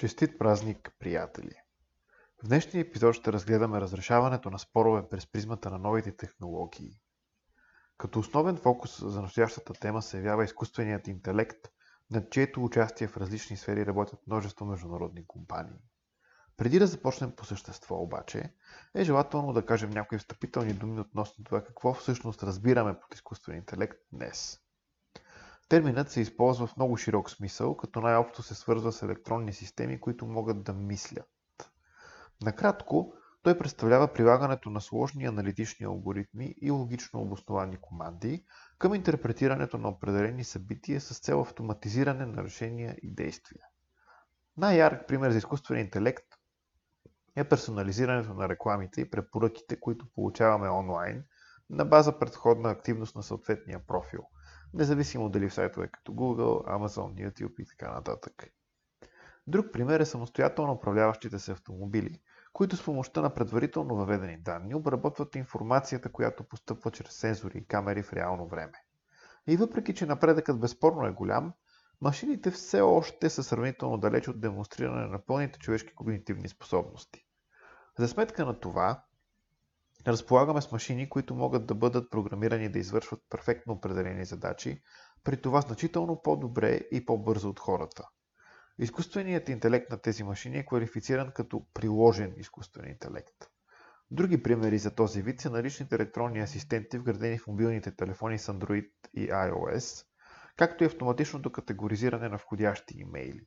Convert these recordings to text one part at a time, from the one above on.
Честит празник, приятели! В днешния епизод ще разгледаме разрешаването на спорове през призмата на новите технологии. Като основен фокус за настоящата тема се явява изкуственият интелект, над чието участие в различни сфери работят множество международни компании. Преди да започнем по същество обаче, е желателно да кажем някои встъпителни думи относно това какво всъщност разбираме под изкуствен интелект днес – Терминът се използва в много широк смисъл, като най-общо се свързва с електронни системи, които могат да мислят. Накратко, той представлява прилагането на сложни аналитични алгоритми и логично обосновани команди към интерпретирането на определени събития с цел автоматизиране на решения и действия. Най-ярък пример за изкуствен интелект е персонализирането на рекламите и препоръките, които получаваме онлайн на база предходна активност на съответния профил – независимо дали в сайтове като Google, Amazon, YouTube и така нататък. Друг пример е самостоятелно управляващите се автомобили, които с помощта на предварително въведени данни обработват информацията, която постъпва чрез сензори и камери в реално време. И въпреки, че напредъкът безспорно е голям, машините все още са сравнително далеч от демонстриране на пълните човешки когнитивни способности. За сметка на това, Разполагаме с машини, които могат да бъдат програмирани да извършват перфектно определени задачи, при това значително по-добре и по-бързо от хората. Изкуственият интелект на тези машини е квалифициран като приложен изкуствен интелект. Други примери за този вид са наличните електронни асистенти, вградени в мобилните телефони с Android и iOS, както и автоматичното категоризиране на входящи имейли.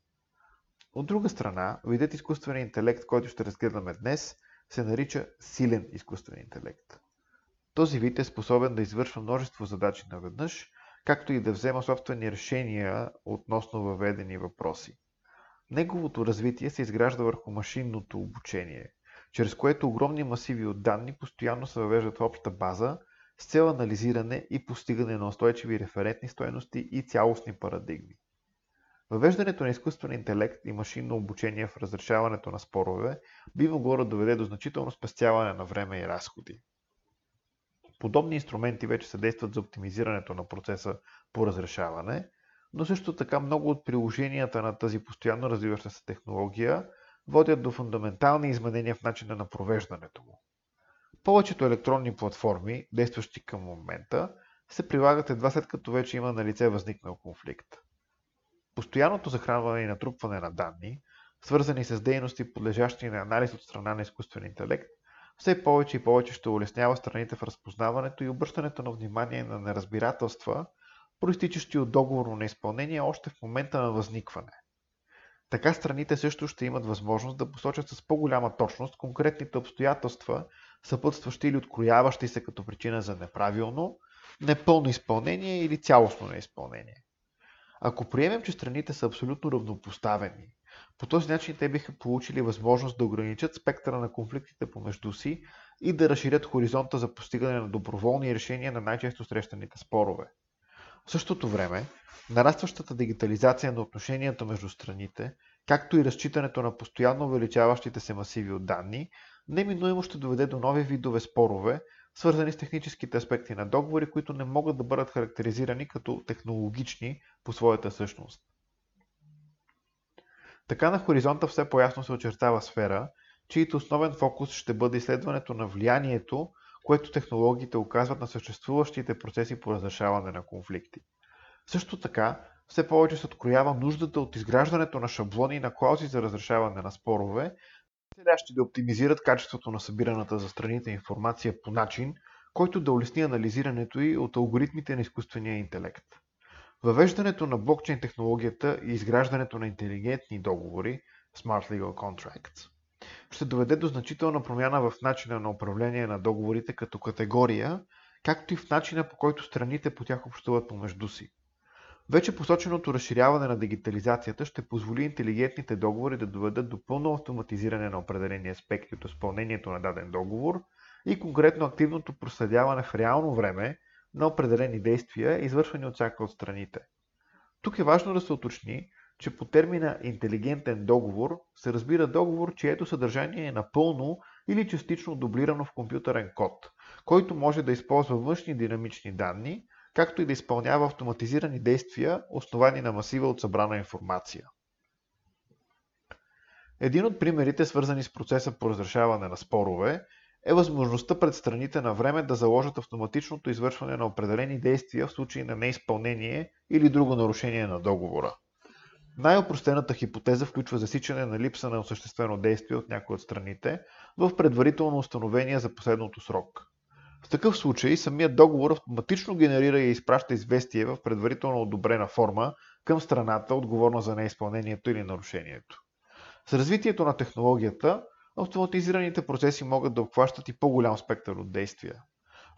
От друга страна, видът изкуствен интелект, който ще разгледаме днес – се нарича силен изкуствен интелект. Този вид е способен да извършва множество задачи наведнъж, както и да взема собствени решения относно въведени въпроси. Неговото развитие се изгражда върху машинното обучение, чрез което огромни масиви от данни постоянно се въвеждат в обща база с цел анализиране и постигане на устойчиви референтни стоености и цялостни парадигми. Въвеждането на изкуствен интелект и машинно обучение в разрешаването на спорове би могло да доведе до значително спестяване на време и разходи. Подобни инструменти вече се действат за оптимизирането на процеса по разрешаване, но също така много от приложенията на тази постоянно развиваща се технология водят до фундаментални изменения в начина на провеждането му. Повечето електронни платформи, действащи към момента, се прилагат едва след като вече има на лице възникнал конфликт. Постоянното захранване и натрупване на данни, свързани с дейности, подлежащи на анализ от страна на изкуствен интелект, все повече и повече ще улеснява страните в разпознаването и обръщането на внимание на неразбирателства, проистичащи от договорно неизпълнение още в момента на възникване. Така страните също ще имат възможност да посочат с по-голяма точност конкретните обстоятелства, съпътстващи или открояващи се като причина за неправилно, непълно изпълнение или цялостно неизпълнение. Ако приемем, че страните са абсолютно равнопоставени, по този начин те биха получили възможност да ограничат спектъра на конфликтите помежду си и да разширят хоризонта за постигане на доброволни решения на най-често срещаните спорове. В същото време, нарастващата дигитализация на отношенията между страните, както и разчитането на постоянно увеличаващите се масиви от данни, неминуемо ще доведе до нови видове спорове, свързани с техническите аспекти на договори, които не могат да бъдат характеризирани като технологични по своята същност. Така на хоризонта все по-ясно се очертава сфера, чието основен фокус ще бъде изследването на влиянието, което технологиите оказват на съществуващите процеси по разрешаване на конфликти. Също така, все повече се откроява нуждата от изграждането на шаблони на клаузи за разрешаване на спорове, целящи да оптимизират качеството на събираната за страните информация по начин, който да улесни анализирането и от алгоритмите на изкуствения интелект. Въвеждането на блокчейн технологията и изграждането на интелигентни договори Smart Legal Contracts ще доведе до значителна промяна в начина на управление на договорите като категория, както и в начина по който страните по тях общуват помежду си. Вече посоченото разширяване на дигитализацията ще позволи интелигентните договори да доведат до пълно автоматизиране на определени аспекти от изпълнението на даден договор и конкретно активното проследяване в реално време на определени действия, извършвани от всяка от страните. Тук е важно да се уточни, че по термина интелигентен договор се разбира договор, чието съдържание е напълно или частично дублирано в компютърен код, който може да използва външни динамични данни, както и да изпълнява автоматизирани действия, основани на масива от събрана информация. Един от примерите, свързани с процеса по разрешаване на спорове, е възможността пред страните на време да заложат автоматичното извършване на определени действия в случай на неизпълнение или друго нарушение на договора. Най-опростената хипотеза включва засичане на липса на осъществено действие от някои от страните в предварително установения за последното срок. В такъв случай самият договор автоматично генерира и изпраща известие в предварително одобрена форма към страната, отговорна за неизпълнението или нарушението. С развитието на технологията, автоматизираните процеси могат да обхващат и по-голям спектър от действия.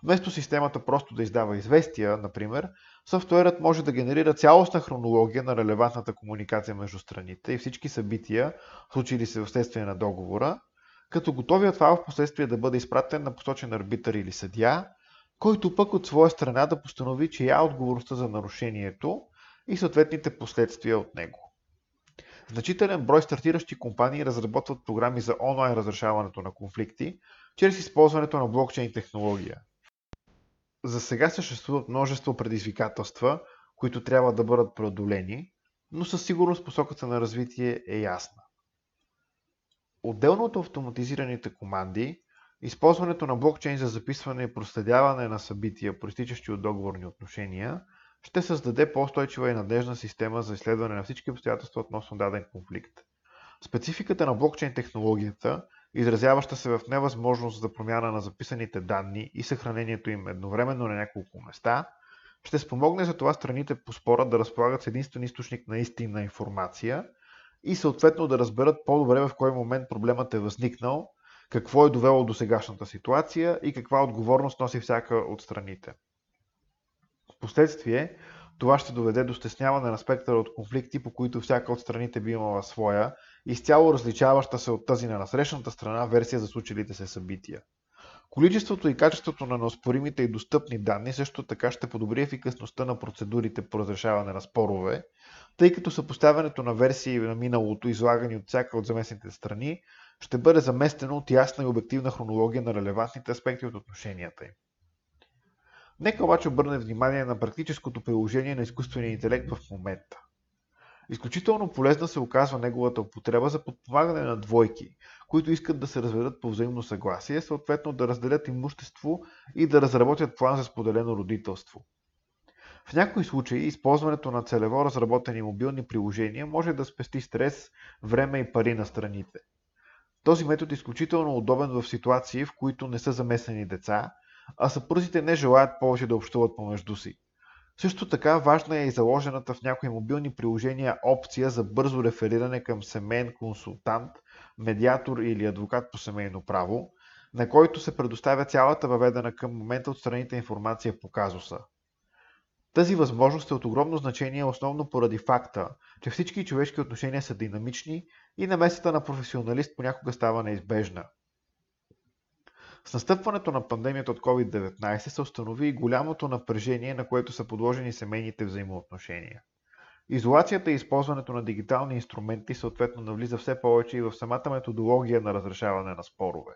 Вместо системата просто да издава известия, например, софтуерът може да генерира цялостна хронология на релевантната комуникация между страните и всички събития, случили се вследствие на договора, като готовият файл в последствие да бъде изпратен на посочен арбитър или съдия, който пък от своя страна да постанови, чия е отговорността за нарушението и съответните последствия от него. Значителен брой стартиращи компании разработват програми за онлайн разрешаването на конфликти, чрез използването на блокчейн технология. За сега съществуват множество предизвикателства, които трябва да бъдат преодолени, но със сигурност посоката на развитие е ясна. Отделно от автоматизираните команди, използването на блокчейн за записване и проследяване на събития, проистичащи от договорни отношения, ще създаде по-устойчива и надежна система за изследване на всички обстоятелства относно даден конфликт. Спецификата на блокчейн технологията, изразяваща се в невъзможност за промяна на записаните данни и съхранението им едновременно на няколко места, ще спомогне за това страните по спора да разполагат с единствен източник на истинна информация и съответно да разберат по-добре в кой момент проблемът е възникнал, какво е довело до сегашната ситуация и каква отговорност носи всяка от страните. Впоследствие това ще доведе до стесняване на спектъра от конфликти, по които всяка от страните би имала своя, изцяло различаваща се от тази на насрещната страна версия за случилите се събития. Количеството и качеството на неоспоримите и достъпни данни също така ще подобри ефикасността на процедурите по разрешаване на спорове, тъй като съпоставянето на версии на миналото, излагани от всяка от заместните страни, ще бъде заместено от ясна и обективна хронология на релевантните аспекти от отношенията им. Нека обаче обърне внимание на практическото приложение на изкуствения интелект в момента. Изключително полезна се оказва неговата употреба за подпомагане на двойки, които искат да се разведат по взаимно съгласие, съответно да разделят имущество и да разработят план за споделено родителство. В някои случаи използването на целево разработени мобилни приложения може да спести стрес, време и пари на страните. Този метод е изключително удобен в ситуации, в които не са замесени деца, а съпрузите не желаят повече да общуват помежду си. Също така важна е и заложената в някои мобилни приложения опция за бързо рефериране към семейен консултант, медиатор или адвокат по семейно право, на който се предоставя цялата въведена към момента от страните информация по казуса. Тази възможност е от огромно значение основно поради факта, че всички човешки отношения са динамични и намесата на професионалист понякога става неизбежна. С настъпването на пандемията от COVID-19 се установи и голямото напрежение, на което са подложени семейните взаимоотношения. Изолацията и използването на дигитални инструменти съответно навлиза все повече и в самата методология на разрешаване на спорове.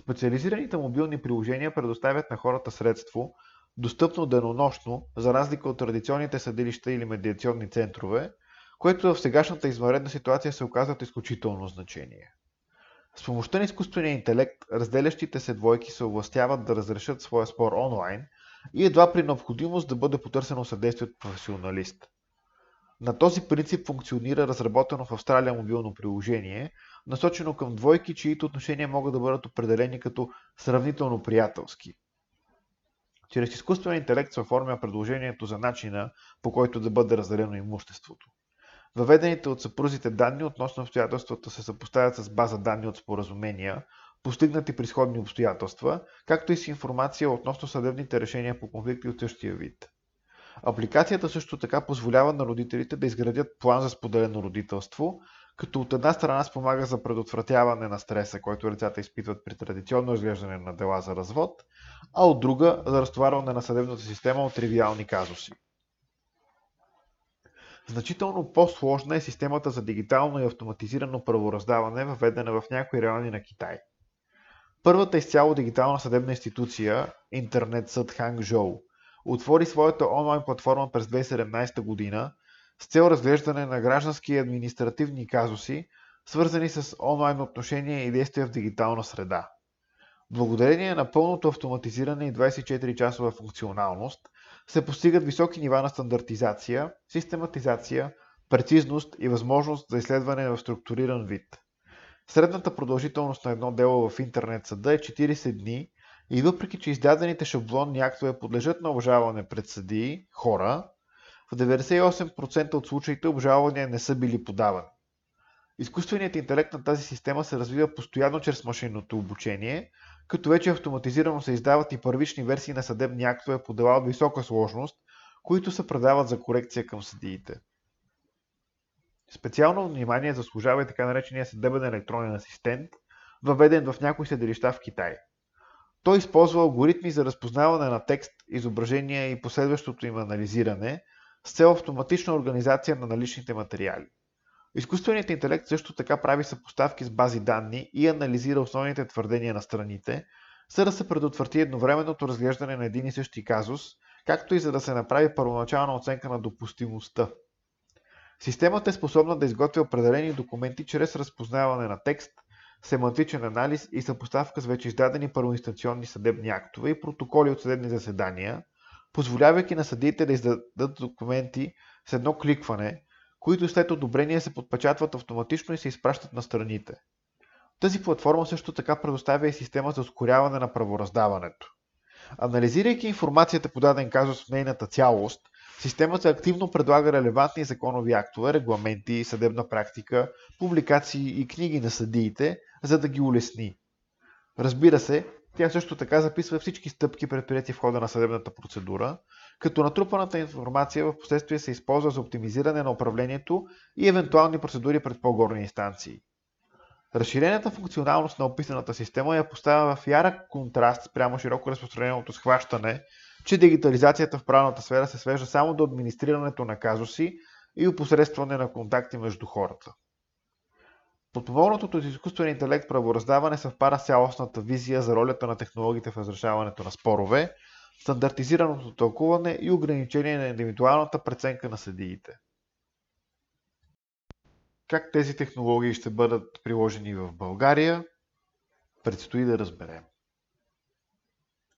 Специализираните мобилни приложения предоставят на хората средство, достъпно денонощно, за разлика от традиционните съдилища или медиационни центрове, което в сегашната извънредна ситуация се оказват изключително значение. С помощта на изкуствения интелект, разделящите се двойки се областяват да разрешат своя спор онлайн и едва при необходимост да бъде потърсено съдействие от професионалист. На този принцип функционира разработено в Австралия мобилно приложение, насочено към двойки, чието отношения могат да бъдат определени като сравнително приятелски. Чрез изкуствен интелект се оформя предложението за начина, по който да бъде разделено имуществото. Въведените от съпрузите данни относно обстоятелствата се съпоставят с база данни от споразумения, постигнати при сходни обстоятелства, както и с информация относно съдебните решения по конфликти от същия вид. Апликацията също така позволява на родителите да изградят план за споделено родителство, като от една страна спомага за предотвратяване на стреса, който децата изпитват при традиционно изглеждане на дела за развод, а от друга за разтоварване на съдебната система от тривиални казуси. Значително по-сложна е системата за дигитално и автоматизирано правораздаване, въведена в някои райони на Китай. Първата изцяло дигитална съдебна институция, интернет съд Хангжоу, отвори своята онлайн платформа през 2017 година с цел разглеждане на граждански и административни казуси, свързани с онлайн отношения и действия в дигитална среда. Благодарение на пълното автоматизиране и 24-часова функционалност се постигат високи нива на стандартизация, систематизация, прецизност и възможност за изследване в структуриран вид. Средната продължителност на едно дело в интернет съда е 40 дни и въпреки, че издадените шаблонни актове подлежат на обжалване пред съдии, хора, в 98% от случаите обжалвания не са били подавани. Изкуственият интелект на тази система се развива постоянно чрез машинното обучение, като вече автоматизирано се издават и първични версии на съдебни актове по дела от висока сложност, които се предават за корекция към съдиите. Специално внимание заслужава и така наречения съдебен електронен асистент, въведен в някои съдилища в Китай. Той използва алгоритми за разпознаване на текст, изображения и последващото им анализиране с цел автоматична организация на наличните материали. Изкуственият интелект също така прави съпоставки с бази данни и анализира основните твърдения на страните, за да се предотврати едновременното разглеждане на един и същи казус, както и за да се направи първоначална оценка на допустимостта. Системата е способна да изготвя определени документи чрез разпознаване на текст, семантичен анализ и съпоставка с вече издадени първоинстанционни съдебни актове и протоколи от съдебни заседания, позволявайки на съдиите да издадат документи с едно кликване, които след одобрение се подпечатват автоматично и се изпращат на страните. Тази платформа също така предоставя и система за ускоряване на правораздаването. Анализирайки информацията по даден казус в нейната цялост, системата активно предлага релевантни законови актове, регламенти, съдебна практика, публикации и книги на съдиите, за да ги улесни. Разбира се, тя също така записва всички стъпки предприяти в хода на съдебната процедура, като натрупаната информация в последствие се използва за оптимизиране на управлението и евентуални процедури пред по-горни инстанции. Разширената функционалност на описаната система я поставя в ярък контраст прямо широко разпространеното схващане, че дигитализацията в правната сфера се свежда само до администрирането на казуси и опосредстване на контакти между хората. Подпомогнатото от изкуствен интелект правораздаване съвпада с цялостната визия за ролята на технологиите в разрешаването на спорове, стандартизираното тълкуване и ограничение на индивидуалната преценка на съдиите. Как тези технологии ще бъдат приложени в България, предстои да разберем.